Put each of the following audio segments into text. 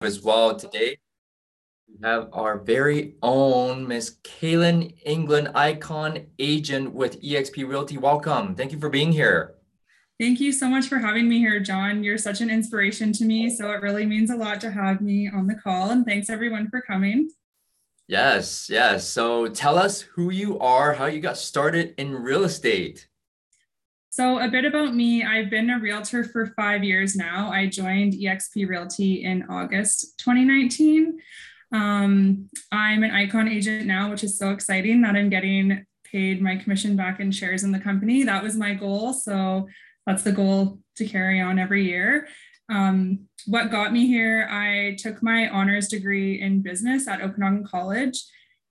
as well today. We have our very own Miss Kaylin England, icon agent with eXp Realty. Welcome. Thank you for being here. Thank you so much for having me here, John. You're such an inspiration to me. So it really means a lot to have me on the call. And thanks everyone for coming. Yes, yes. So tell us who you are, how you got started in real estate. So, a bit about me I've been a realtor for five years now. I joined eXp Realty in August 2019. Um, I'm an icon agent now, which is so exciting that I'm getting paid my commission back in shares in the company. That was my goal. So, that's the goal to carry on every year. Um, what got me here, I took my honors degree in business at Okanagan College.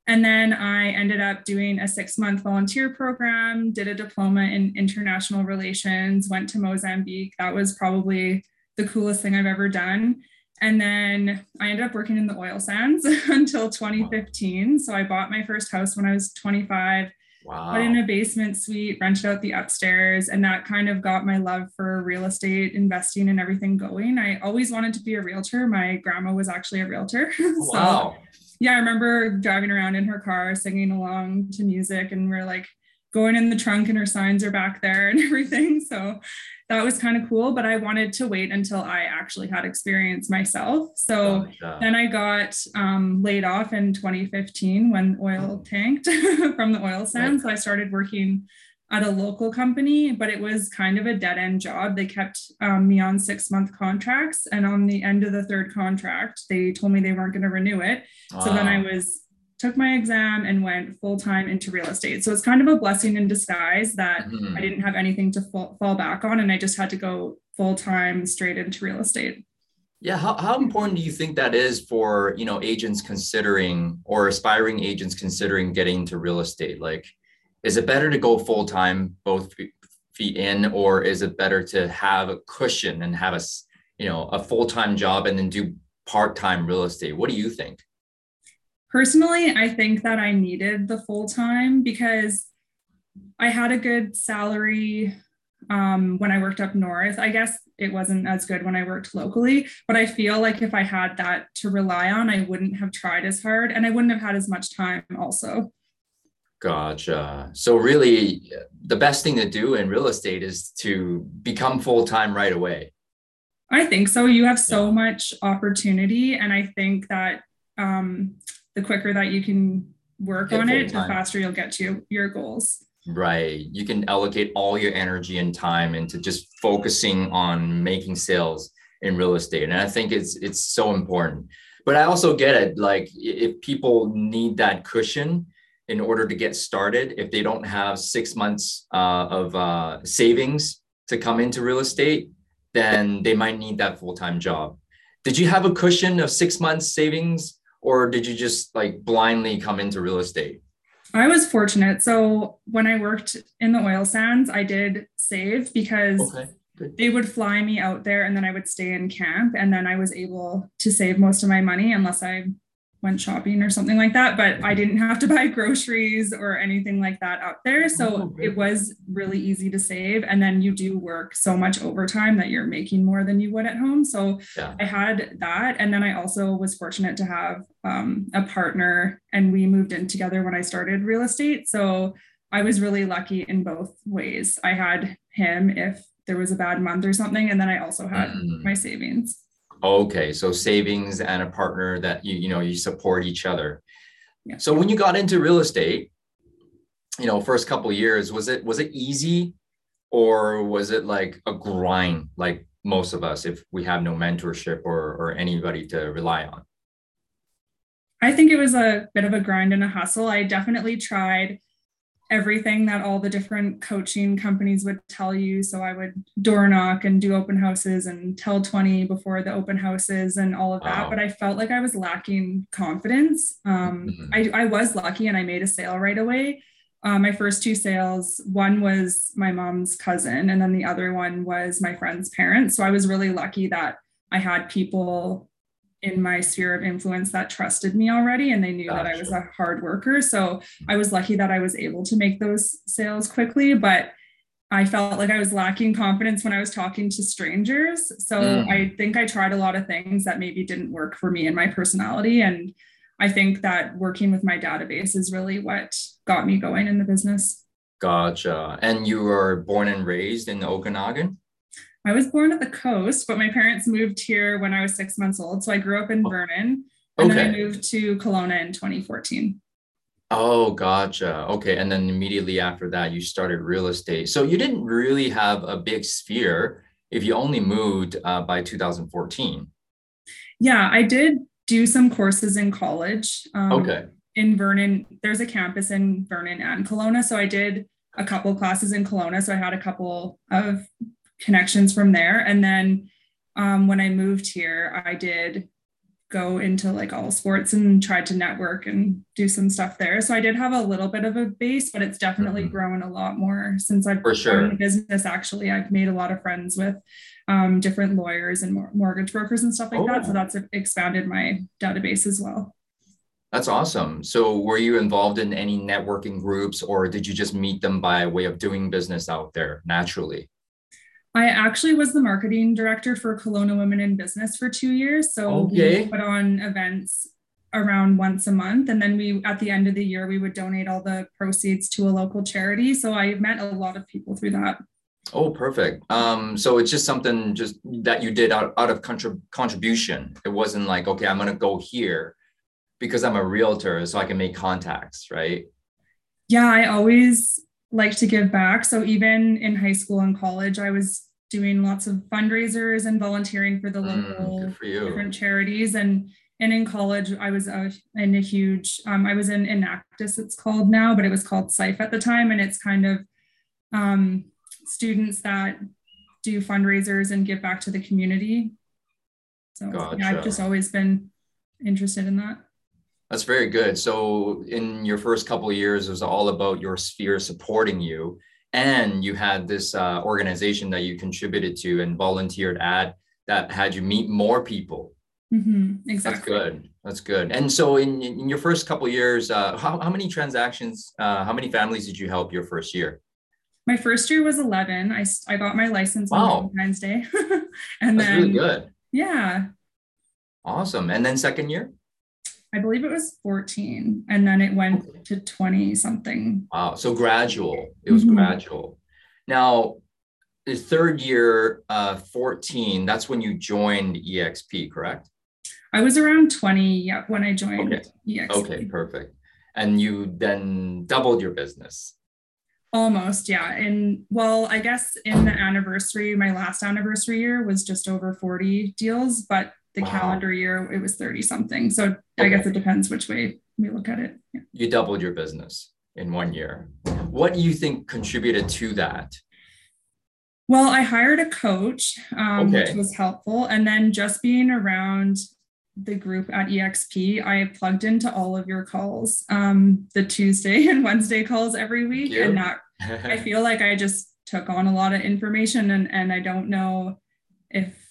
And then I ended up doing a six month volunteer program, did a diploma in international relations, went to Mozambique. That was probably the coolest thing I've ever done. And then I ended up working in the oil sands until 2015. So I bought my first house when I was 25, wow. put in a basement suite, rented out the upstairs, and that kind of got my love for real estate investing and everything going. I always wanted to be a realtor. My grandma was actually a realtor. so wow yeah, I remember driving around in her car singing along to music and we're like going in the trunk and her signs are back there and everything. So that was kind of cool, but I wanted to wait until I actually had experience myself. So then I got um, laid off in 2015 when oil tanked from the oil sands. Right. So I started working at a local company, but it was kind of a dead end job. They kept um, me on six month contracts. And on the end of the third contract, they told me they weren't going to renew it. Wow. So then I was took my exam and went full time into real estate. So it's kind of a blessing in disguise that mm-hmm. I didn't have anything to fall, fall back on and I just had to go full time straight into real estate. Yeah, how, how important do you think that is for, you know, agents considering or aspiring agents considering getting into real estate? Like is it better to go full time, both feet in, or is it better to have a cushion and have a you know a full time job and then do part time real estate? What do you think? Personally, I think that I needed the full time because I had a good salary um, when I worked up north. I guess it wasn't as good when I worked locally, but I feel like if I had that to rely on, I wouldn't have tried as hard and I wouldn't have had as much time also. Gotcha. So really, the best thing to do in real estate is to become full time right away. I think so. You have so yeah. much opportunity, and I think that um, the quicker that you can work get on it, the faster you'll get to your goals. Right. You can allocate all your energy and time into just focusing on making sales in real estate, and I think it's it's so important. But I also get it. Like if people need that cushion in order to get started if they don't have six months uh, of uh, savings to come into real estate then they might need that full-time job did you have a cushion of six months savings or did you just like blindly come into real estate i was fortunate so when i worked in the oil sands i did save because okay. They would fly me out there and then I would stay in camp. And then I was able to save most of my money unless I went shopping or something like that but i didn't have to buy groceries or anything like that out there. So oh, it was really easy to save. And then you do work so much overtime that you're making more than you would at home. So yeah. i had that. And then i also was fortunate to have um, a partner and we moved in together when i started real estate. So i was really lucky in both ways. I had him if there was a bad month or something and then i also had mm. my savings Okay, so savings and a partner that you you know you support each other. Yeah. So when you got into real estate, you know, first couple years, was it was it easy or was it like a grind like most of us if we have no mentorship or or anybody to rely on? I think it was a bit of a grind and a hustle. I definitely tried everything that all the different coaching companies would tell you. So I would door knock and do open houses and tell 20 before the open houses and all of that. Wow. But I felt like I was lacking confidence. Um, mm-hmm. I, I was lucky and I made a sale right away. Uh, my first two sales, one was my mom's cousin, and then the other one was my friend's parents. So I was really lucky that I had people in my sphere of influence that trusted me already and they knew gotcha. that I was a hard worker. So I was lucky that I was able to make those sales quickly. But I felt like I was lacking confidence when I was talking to strangers. So mm. I think I tried a lot of things that maybe didn't work for me and my personality. And I think that working with my database is really what got me going in the business. Gotcha. And you were born and raised in Okanagan? I was born at the coast, but my parents moved here when I was six months old. So I grew up in oh. Vernon and okay. then I moved to Kelowna in 2014. Oh, gotcha. Okay. And then immediately after that, you started real estate. So you didn't really have a big sphere if you only moved uh, by 2014. Yeah, I did do some courses in college. Um, okay. In Vernon, there's a campus in Vernon and Kelowna. So I did a couple classes in Kelowna. So I had a couple of connections from there. And then um, when I moved here, I did go into like all sports and tried to network and do some stuff there. So I did have a little bit of a base, but it's definitely mm-hmm. grown a lot more since I've For sure. in business. Actually, I've made a lot of friends with um, different lawyers and mortgage brokers and stuff like oh. that. So oh. that's expanded my database as well. That's awesome. So were you involved in any networking groups or did you just meet them by way of doing business out there naturally? I actually was the marketing director for Kelowna Women in Business for two years. So okay. we put on events around once a month. And then we, at the end of the year, we would donate all the proceeds to a local charity. So I met a lot of people through that. Oh, perfect. Um, so it's just something just that you did out, out of contrib- contribution. It wasn't like, okay, I'm going to go here because I'm a realtor so I can make contacts, right? Yeah, I always like to give back. So even in high school and college, I was doing lots of fundraisers and volunteering for the mm, local mm, for different charities. And and in college, I was a, in a huge. Um, I was in Enactus, it's called now, but it was called SIFE at the time, and it's kind of um, students that do fundraisers and give back to the community. So gotcha. yeah, I've just always been interested in that. That's very good. So in your first couple of years, it was all about your sphere supporting you. And you had this uh, organization that you contributed to and volunteered at that had you meet more people. Mm-hmm, exactly. That's good. That's good. And so in, in your first couple years, uh, how, how many transactions, uh, how many families did you help your first year? My first year was 11. I, I got my license wow. on Valentine's Day. and That's then, really good. Yeah. Awesome. And then second year? I believe it was 14 and then it went okay. to 20 something. Wow. So gradual. It was mm-hmm. gradual. Now, the third year, uh, 14, that's when you joined EXP, correct? I was around 20 yeah, when I joined okay. EXP. Okay, perfect. And you then doubled your business. Almost, yeah. And well, I guess in the anniversary, my last anniversary year was just over 40 deals, but the wow. calendar year it was 30 something so okay. i guess it depends which way we look at it yeah. you doubled your business in one year what do you think contributed to that well i hired a coach um, okay. which was helpful and then just being around the group at exp i plugged into all of your calls um, the tuesday and wednesday calls every week and that i feel like i just took on a lot of information and, and i don't know if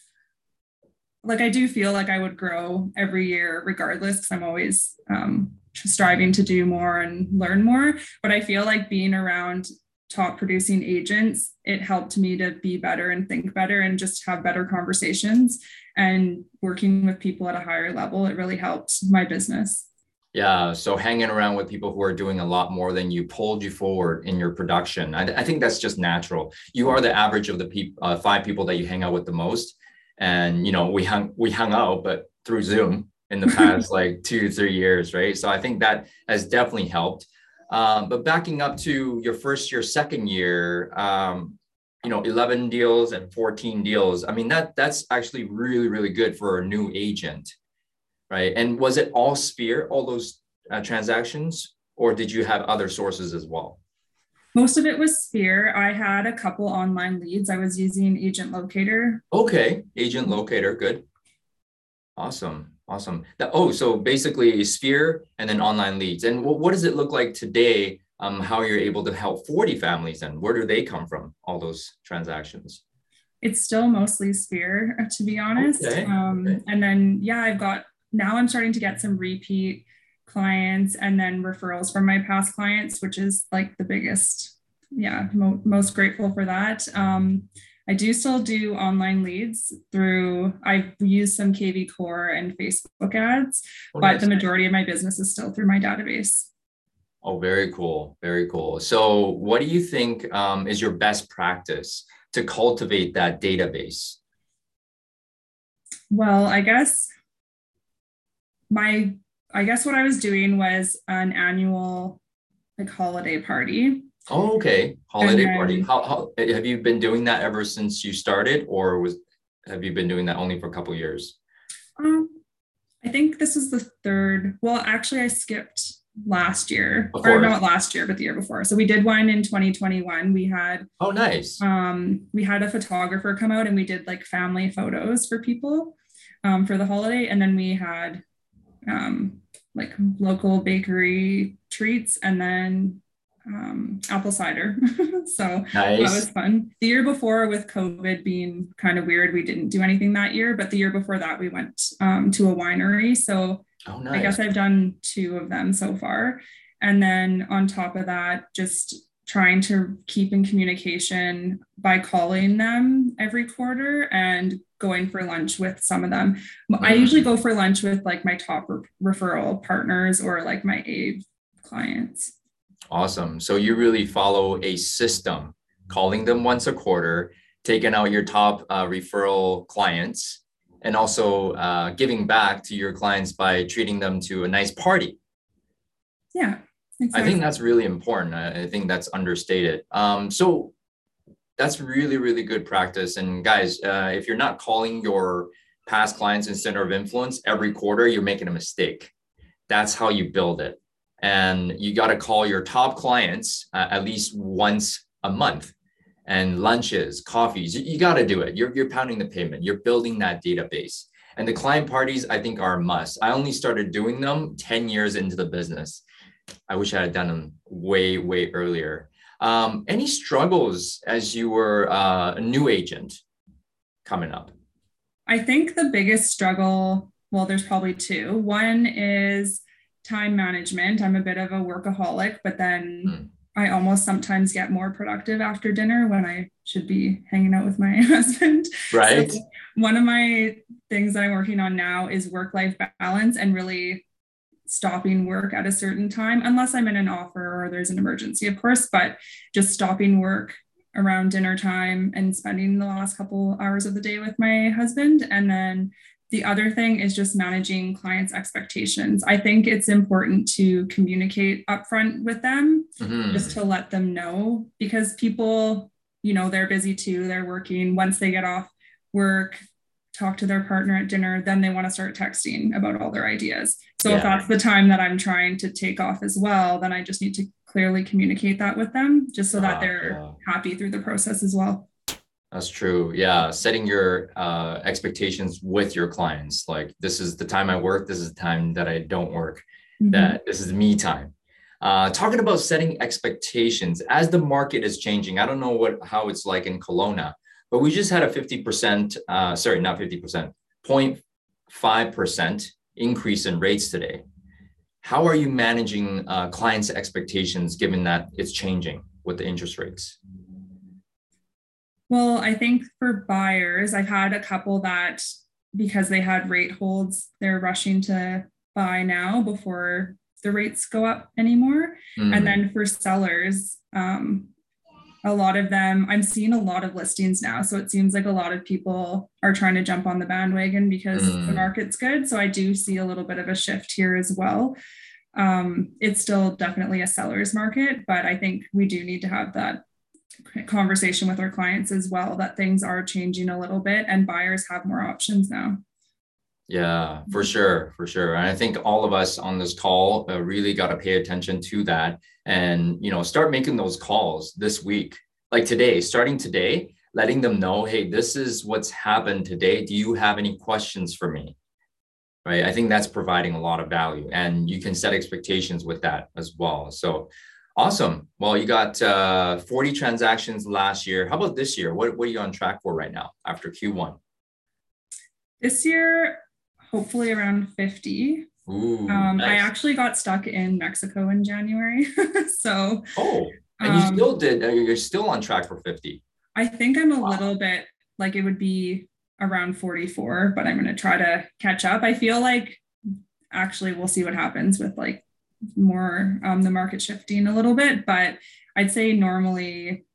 like I do feel like I would grow every year regardless because I'm always um, striving to do more and learn more. But I feel like being around top producing agents, it helped me to be better and think better and just have better conversations. And working with people at a higher level, it really helped my business. Yeah. So hanging around with people who are doing a lot more than you pulled you forward in your production. I, I think that's just natural. You are the average of the pe- uh, five people that you hang out with the most and you know we hung we hung out but through zoom in the past like two three years right? So i think that has definitely helped. Um, but backing up to your first year second year um, you know 11 deals and 14 deals i mean that that's actually really really good for a new agent right? And was it all sphere all those uh, transactions or did you have other sources as well most of it was Sphere. I had a couple online leads. I was using Agent Locator. Okay, Agent Locator, good. Awesome, awesome. That, oh, so basically Sphere and then online leads. And what, what does it look like today? Um, how you're able to help 40 families and where do they come from? All those transactions. It's still mostly Sphere, to be honest. Okay. Um, okay. And then yeah, I've got now. I'm starting to get some repeat clients and then referrals from my past clients, which is like the biggest yeah, mo- most grateful for that. Um, I do still do online leads through, I've used some KV Core and Facebook ads, oh, but the majority of my business is still through my database. Oh, very cool. Very cool. So, what do you think um, is your best practice to cultivate that database? Well, I guess my, I guess what I was doing was an annual like holiday party. Oh, okay. Holiday then, party. How, how have you been doing that ever since you started, or was have you been doing that only for a couple years? Um, I think this is the third. Well, actually, I skipped last year or not last year but the year before so we did one in 2021 we had oh nice um we had a photographer come out and we did like family photos for people um for the holiday and then we had um like local bakery treats and then um, apple cider. so nice. that was fun. The year before, with COVID being kind of weird, we didn't do anything that year. But the year before that, we went um, to a winery. So Oh, nice. I guess I've done two of them so far. And then on top of that, just trying to keep in communication by calling them every quarter and going for lunch with some of them. Mm-hmm. I usually go for lunch with like my top re- referral partners or like my AVE clients. Awesome. So you really follow a system, calling them once a quarter, taking out your top uh, referral clients, and also uh, giving back to your clients by treating them to a nice party. Yeah. Exactly. I think that's really important. I, think that's understated. Um, so that's really, really good practice. And guys, uh, if you're not calling your past clients in center of influence every quarter, you're making a mistake. That's how you build it. And you got to call your top clients uh, at least once a month and lunches, coffees. You, you got to do it. You're, you're pounding the pavement. You're building that database. And the client parties, I think, are a must. I only started doing them 10 years into the business. I wish I had done them way, way earlier. Um, any struggles as you were uh, a new agent coming up? I think the biggest struggle, well, there's probably two. One is time management. I'm a bit of a workaholic, but then hmm. I almost sometimes get more productive after dinner when I should be hanging out with my husband. Right. So one of my things that I'm working on now is work life balance and really stopping work at a certain time, unless I'm in an offer or there's an emergency, of course, but just stopping work around dinner time and spending the last couple hours of the day with my husband and then the other thing is just managing clients' expectations. I think it's important to communicate upfront with them, mm-hmm. just to let them know because people, you know, they're busy too. They're working. Once they get off work, talk to their partner at dinner, then they want to start texting about all their ideas. So yeah. if that's the time that I'm trying to take off as well, then I just need to clearly communicate that with them just so that ah, they're yeah. happy through the process as well. That's true. Yeah. Setting your uh, expectations with your clients. Like, this is the time I work. This is the time that I don't work. Mm-hmm. That this is me time. Uh, talking about setting expectations as the market is changing. I don't know what how it's like in Kelowna, but we just had a 50%, uh, sorry, not 50%, 0.5% increase in rates today. How are you managing uh, clients' expectations given that it's changing with the interest rates? Well, I think for buyers, I've had a couple that because they had rate holds, they're rushing to buy now before the rates go up anymore. Mm. And then for sellers, um, a lot of them, I'm seeing a lot of listings now. So it seems like a lot of people are trying to jump on the bandwagon because mm. the market's good. So I do see a little bit of a shift here as well. Um, it's still definitely a seller's market, but I think we do need to have that conversation with our clients as well that things are changing a little bit and buyers have more options now. Yeah, for sure, for sure. And I think all of us on this call uh, really got to pay attention to that and, you know, start making those calls this week. Like today, starting today, letting them know, "Hey, this is what's happened today. Do you have any questions for me?" Right? I think that's providing a lot of value and you can set expectations with that as well. So, Awesome. Well, you got uh, 40 transactions last year. How about this year? What, what are you on track for right now after Q1? This year, hopefully around 50. Ooh, um, nice. I actually got stuck in Mexico in January. so oh. And you um, still did, uh, you're still on track for 50. I think I'm a wow. little bit like it would be around 44, but I'm going to try to catch up. I feel like actually we'll see what happens with like more um, the market shifting a little bit, but I'd say normally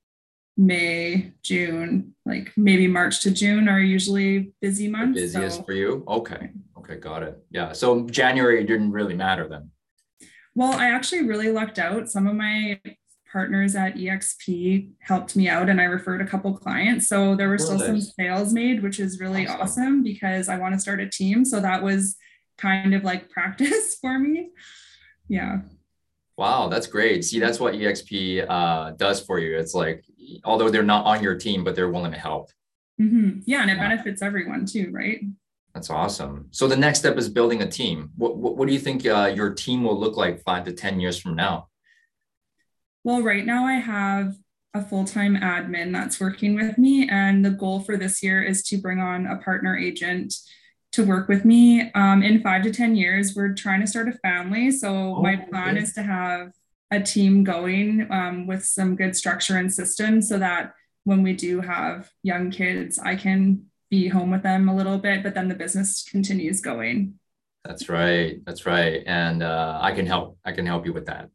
May, June, like maybe March to June are usually busy months. The busiest so. for you? Okay. Okay, got it. Yeah. So January didn't really matter then. Well, I actually really lucked out. Some of my partners at EXP helped me out and I referred a couple clients. So there were still some sales made, which is really awesome. awesome because I want to start a team. So that was kind of like practice for me. Yeah. Wow, that's great. See, that's what EXP uh, does for you. It's like, although they're not on your team, but they're willing to help. Mm-hmm. Yeah, and it yeah. benefits everyone too, right? That's awesome. So the next step is building a team. What, what, what do you think uh, your team will look like five to 10 years from now? Well, right now I have a full-time admin that's working with me and the goal for this year is to bring on a partner agent to work with me. Um, in five to 10 years, we're trying to start a family. So oh, my plan okay. is to have a team going um, with some good structure and system so that when we do have young kids, I can be home with them a little bit, but then the business continues going. That's right. That's right. And uh, I can help. I can help you with that.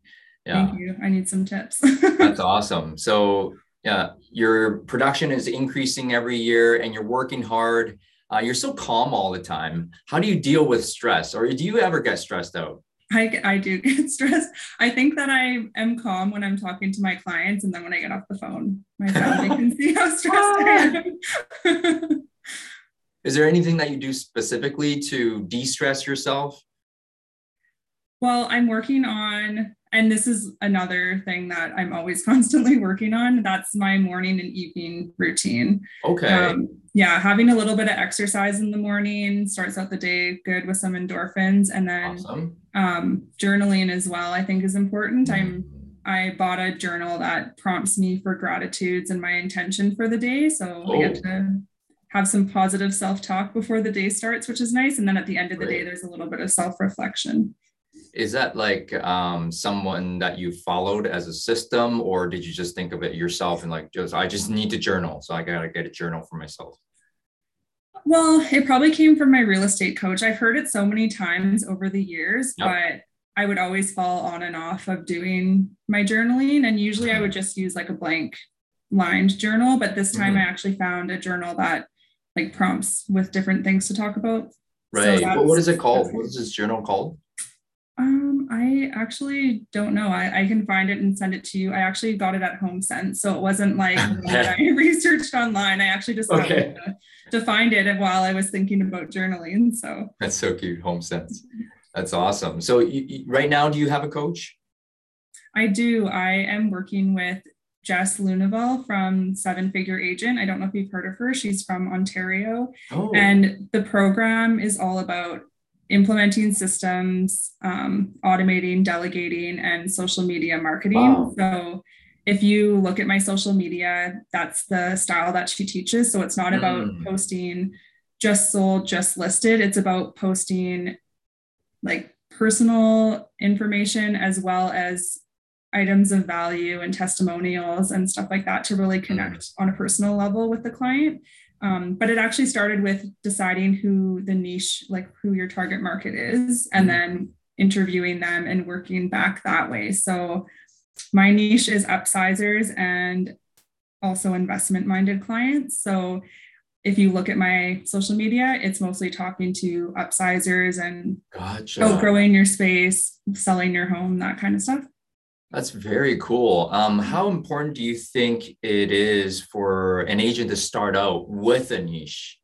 Yeah. Thank you. I need some tips. That's awesome. So yeah, your production is increasing every year and you're working hard uh, you're so calm all the time. How do you deal with stress, or do you ever get stressed out? I, I do get stressed. I think that I am calm when I'm talking to my clients, and then when I get off the phone, my family can see how stressed I am. Is there anything that you do specifically to de stress yourself? Well, I'm working on and this is another thing that I'm always constantly working on. That's my morning and evening routine. Okay. Um, yeah, having a little bit of exercise in the morning starts out the day good with some endorphins, and then awesome. um, journaling as well. I think is important. Mm-hmm. I'm I bought a journal that prompts me for gratitudes and my intention for the day, so oh. I get to have some positive self talk before the day starts, which is nice. And then at the end of the Great. day, there's a little bit of self reflection is that like um, someone that you followed as a system or did you just think of it yourself and like just i just need to journal so i gotta get a journal for myself well it probably came from my real estate coach i've heard it so many times over the years yep. but i would always fall on and off of doing my journaling and usually i would mm-hmm. just use like a blank lined journal but this time mm-hmm. i actually found a journal that like prompts with different things to talk about right so what is it called what is this journal called um, I actually don't know. I, I can find it and send it to you. I actually got it at HomeSense, so it wasn't like I researched online. I actually just okay. to, to find it while I was thinking about journaling. So that's so cute. Home sense. That's awesome. So you, you, right now, do you have a coach? I do. I am working with Jess Lunaval from Seven Figure Agent. I don't know if you've heard of her. She's from Ontario. Oh. And the program is all about implementing systems, um, automating, delegating, and social media marketing. Wow. So if you look at my social media, that's the style that she teaches. So it's not mm. about posting just sold, just listed. It's about posting like personal information as well as items of value and testimonials and stuff like that to really connect mm. on a personal level with the client. Um, but it actually started with deciding who the niche, like who your target market is, and mm-hmm. then interviewing them and working back that way. So my niche is upsizers and also investment minded clients. So if you look at my social media, it's mostly talking to upsizers and gotcha. outgrowing your space, selling your home, that kind of stuff. That's very cool. Um, how important do you think it is for an agent to start out with a niche?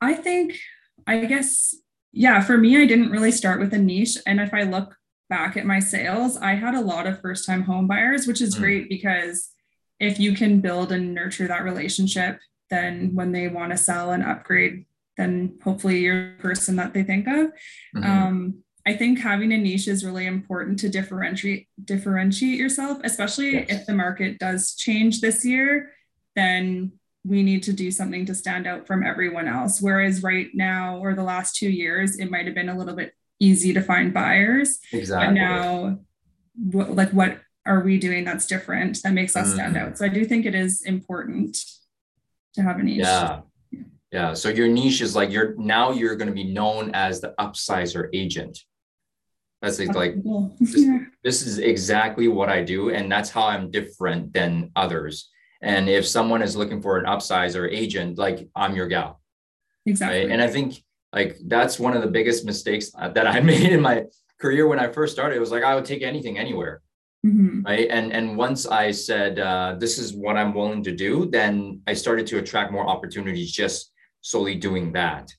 I think, I guess, yeah, for me, I didn't really start with a niche. And if I look back at my sales, I had a lot of first time home buyers, which is mm. great because if you can build and nurture that relationship, then when they want to sell and upgrade, then hopefully you're the person that they think of. Mm-hmm. Um, I think having a niche is really important to differentiate differentiate yourself, especially yes. if the market does change this year, then we need to do something to stand out from everyone else. Whereas right now or the last two years, it might have been a little bit easy to find buyers. Exactly. And now what, like what are we doing that's different that makes us stand mm. out. So I do think it is important to have a niche. Yeah. Yeah. So your niche is like you're now you're going to be known as the upsizer agent. That's like this, this is exactly what I do, and that's how I'm different than others. And if someone is looking for an upsizer agent, like I'm your gal. Exactly. Right? And I think like that's one of the biggest mistakes that I made in my career when I first started. It was like I would take anything anywhere. Mm-hmm. Right. And and once I said uh, this is what I'm willing to do, then I started to attract more opportunities just solely doing that.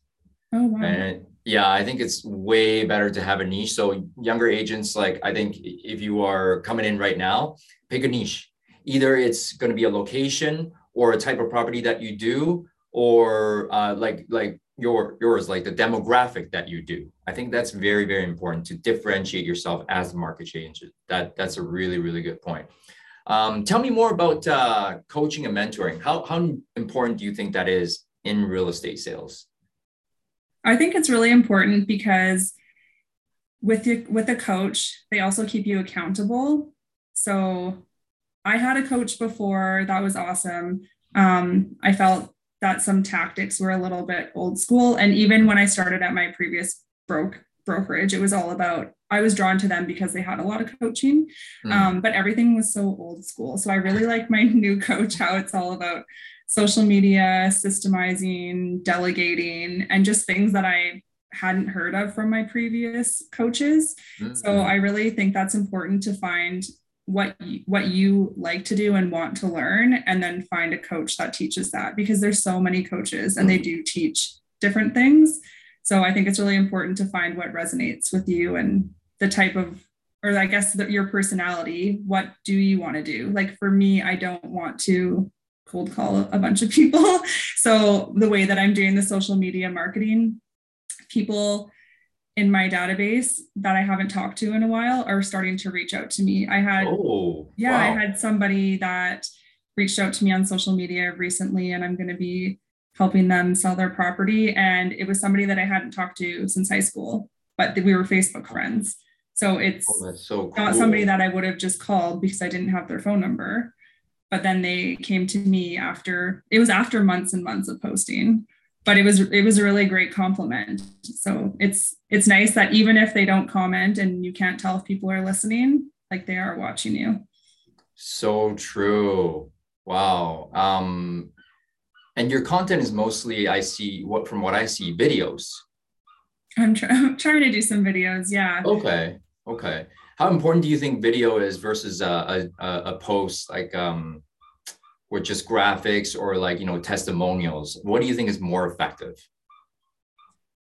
Oh wow. And yeah, I think it's way better to have a niche. So younger agents, like I think if you are coming in right now, pick a niche. Either it's going to be a location or a type of property that you do, or uh, like like your yours like the demographic that you do i think that's very very important to differentiate yourself as the market changes that that's a really really good point um, tell me more about uh, coaching and mentoring how, how important do you think that is in real estate sales i think it's really important because with the with a coach they also keep you accountable. So i had a coach before. That was awesome. Um, i felt that some tactics were a little bit old school. And even when I started at my previous broke brokerage, it was all about I was drawn to them because they had a lot of coaching, mm. um, but everything was so old school. So I really like my new coach how it's all about social media, systemizing, delegating, and just things that I hadn't heard of from my previous coaches. Mm-hmm. So I really think that's important to find what you, what you like to do and want to learn and then find a coach that teaches that because there's so many coaches and they do teach different things so i think it's really important to find what resonates with you and the type of or i guess the, your personality what do you want to do like for me i don't want to cold call a bunch of people so the way that i'm doing the social media marketing people in my database that I haven't talked to in a while are starting to reach out to me. I had, oh, yeah, wow. I had somebody that reached out to me on social media recently, and I'm going to be helping them sell their property. And it was somebody that I hadn't talked to since high school, but we were Facebook friends. So it's oh, so cool. not somebody that I would have just called because I didn't have their phone number. But then they came to me after it was after months and months of posting but it was it was a really great compliment so it's it's nice that even if they don't comment and you can't tell if people are listening like they are watching you so true wow um and your content is mostly i see what from what i see videos. I'm, try- I'm trying to do some videos yeah. Okay okay. How important do you think video is versus a, a, a post like um with just graphics or like you know testimonials? What do you think is more effective?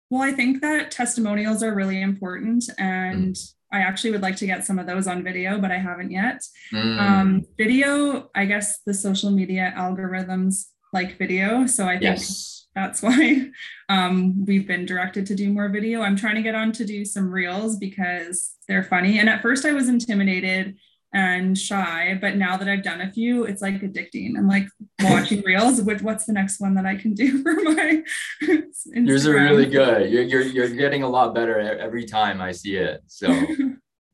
Well i think that testimonials are really important and mm. i actually would like to get some of those on video but i haven't yet. Mm. um, video i guess the social media algorithms like video so i think yes. that's why um, we've been directed to do more video i'm trying to get on to do some reels because they're funny and at first i was intimidated and shy. But now that I've done a few, it's like addicting. I'm like watching reels. Which what's the next one that I can do for my? Instagram? Yours are really good. You're, you're you're getting a lot better every time I see it. So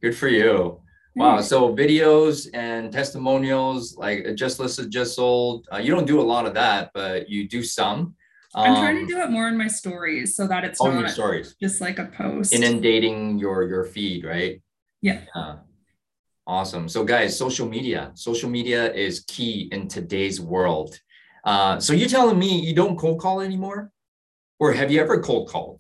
good for you. Wow. So videos and testimonials, like just listed, just sold. Uh, you don't do a lot of that, but you do some. Um, I'm trying to um, do it more in my stories so that it's oh, not stories. just like a post. Inundating your your feed, right? Yeah. Uh, Awesome. So, guys, social media. Social media is key in today's world. Uh, so, you're telling me you don't cold call anymore, or have you ever cold called?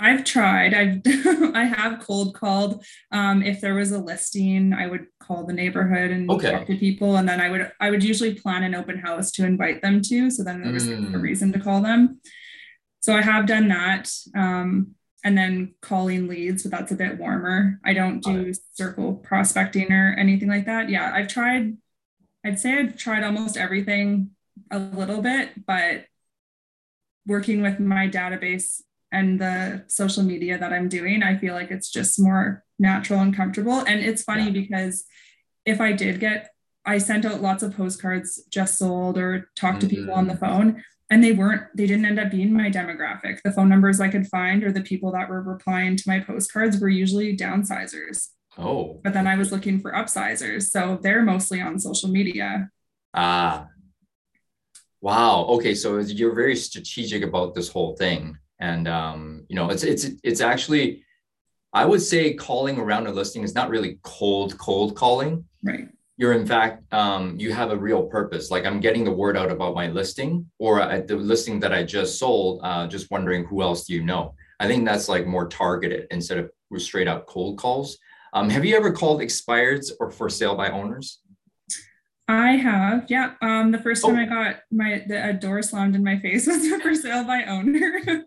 I've tried. I've I have cold called. Um, if there was a listing, I would call the neighborhood and okay. talk to people, and then I would I would usually plan an open house to invite them to. So then there was mm. a reason to call them. So I have done that. Um, and then calling leads, but that's a bit warmer. I don't do circle prospecting or anything like that. Yeah, I've tried, I'd say I've tried almost everything a little bit, but working with my database and the social media that I'm doing, I feel like it's just more natural and comfortable. And it's funny yeah. because if I did get, I sent out lots of postcards just sold or talked mm-hmm. to people on the mm-hmm. phone and they weren't they didn't end up being my demographic the phone numbers i could find or the people that were replying to my postcards were usually downsizers oh but then i was looking for upsizers so they're mostly on social media ah wow okay so you're very strategic about this whole thing and um, you know it's it's it's actually i would say calling around a listing is not really cold cold calling. Right. You're in fact um, you have a real purpose. Like i'm getting the word out about my listing or at the listing that i just sold uh, just wondering who else do you know? I think that's like more targeted instead of straight out cold calls. Um, have you ever called expireds or for sale by owners I have, yeah. Um, the first time oh. I got my the a door slammed in my face was for sale by owner.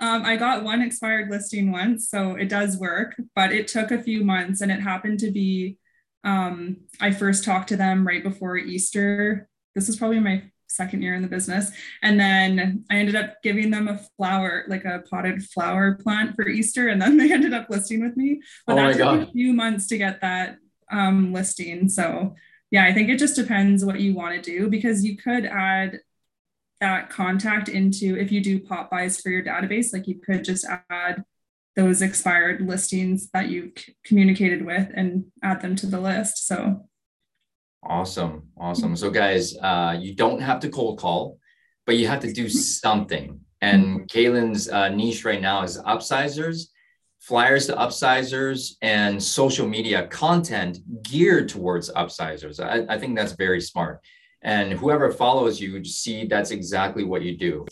um, I got one expired listing once, so it does work, but it took a few months, and it happened to be um, I first talked to them right before Easter. This was probably my second year in the business. And then I ended up giving them a flower, like a potted flower plant for Easter. And then they ended up listing with me. But oh that took God. a few months to get that um, listing. So yeah, I think it just depends what you want to do because you could add that contact into if you do pop-bys for your database, like you could just add those expired listings that you've communicated with and add them to the list. So awesome. Awesome. So guys, uh, you don't have to cold call, but you have to do something. And Kaylin's uh, niche right now is upsizers, flyers to upsizers, and social media content geared towards upsizers. I, I think that's very smart. And whoever follows you see that's exactly what you do.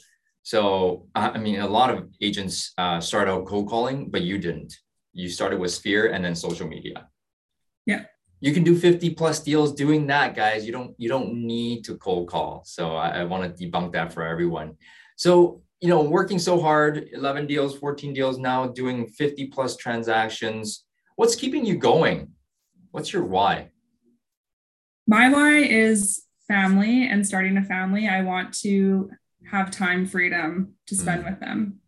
So, I mean, a lot of agents uh, start out cold calling, but you didn't. You started with Sphere and then social media. Yeah. You can do 50 plus deals doing that, guys. You don't you don't need to cold call. So I, I want to debunk that for everyone. So, you know, working so hard, 11 deals, 14 deals now, doing 50 plus transactions. What's keeping you going? What's your why? My why is family and starting a family. I want to have time freedom to spend mm. with them.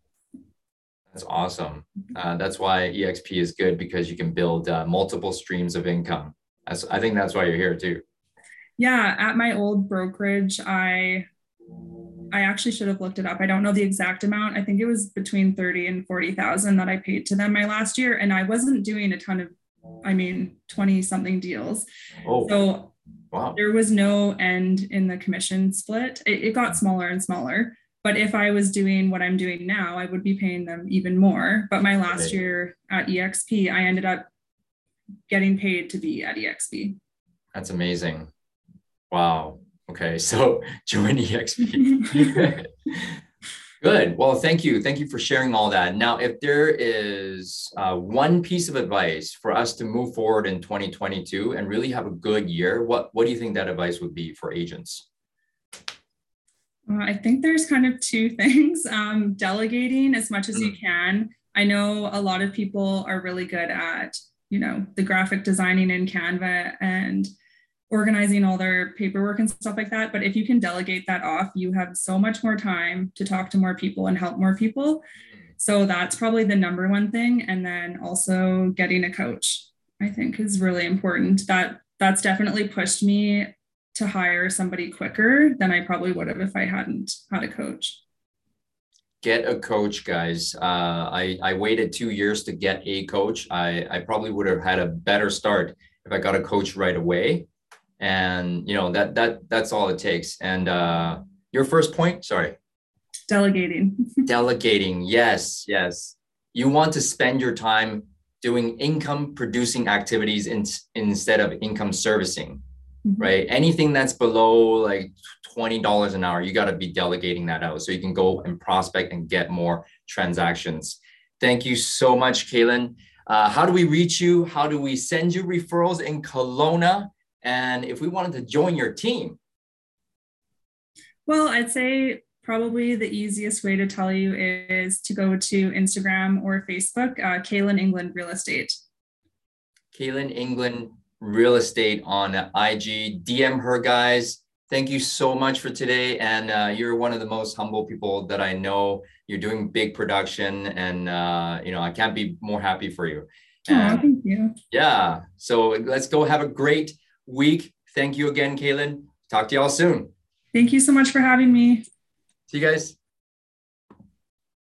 That's awesome. Uh, that's why EXP is good because you can build uh, multiple streams of income. That's, I think that's why you're here too. Yeah, at my old brokerage, I I actually should have looked it up. I don't know the exact amount. I think it was between 30 and 40,000 that I paid to them my last year and I wasn't doing a ton of I mean 20 something deals. Oh. So Wow. There was no end in the commission split. It, it, got smaller and smaller. But if I was doing what I'm doing now, I would be paying them even more. But my last okay. year at EXP, I ended up getting paid to be at EXP. That's amazing. Wow. Okay. So join EXP. Good. Well, thank you. Thank you for sharing all that. Now, if there is uh, one piece of advice for us to move forward in 2022 and really have a good year, what, what do you think that advice would be for agents? Uh, I think there's kind of two things um, delegating as much as you mm. can. I know a lot of people are really good at, you know, the graphic designing in Canva and organizing all their paperwork and stuff like that. But if you can delegate that off, you have so much more time to talk to more people and help more people. So that's probably the number one thing. And then also getting a coach, I think is really important. That that's definitely pushed me to hire somebody quicker than I probably would have if I hadn't had a coach. Get a coach, guys. Uh, I, I waited two years to get a coach. I, I probably would have had a better start if I got a coach right away and you know that that that's all it takes. And uh your first point? Sorry. Delegating. Delegating. Yes yes. You want to spend your time doing income producing activities in, instead of income servicing mm-hmm. right? Anything that's below like $20 an hour you got to be delegating that out so you can go and prospect and get more transactions. Thank you so much kaylin. Uh, how do we reach you? How do we send you referrals in Kelowna and if we wanted to join your team? Well, I'd say probably the easiest way to tell you is to go to Instagram or Facebook, uh, Kaylin England Real Estate. Kaylin England Real Estate on IG. DM her, guys. Thank you so much for today. And uh, you're one of the most humble people that I know. You're doing big production, and uh, you know I can't be more happy for you. And, oh, thank you. Yeah. So let's go have a great week. Thank you again, Kaylin. Talk to y'all soon. Thank you so much for having me. See you guys.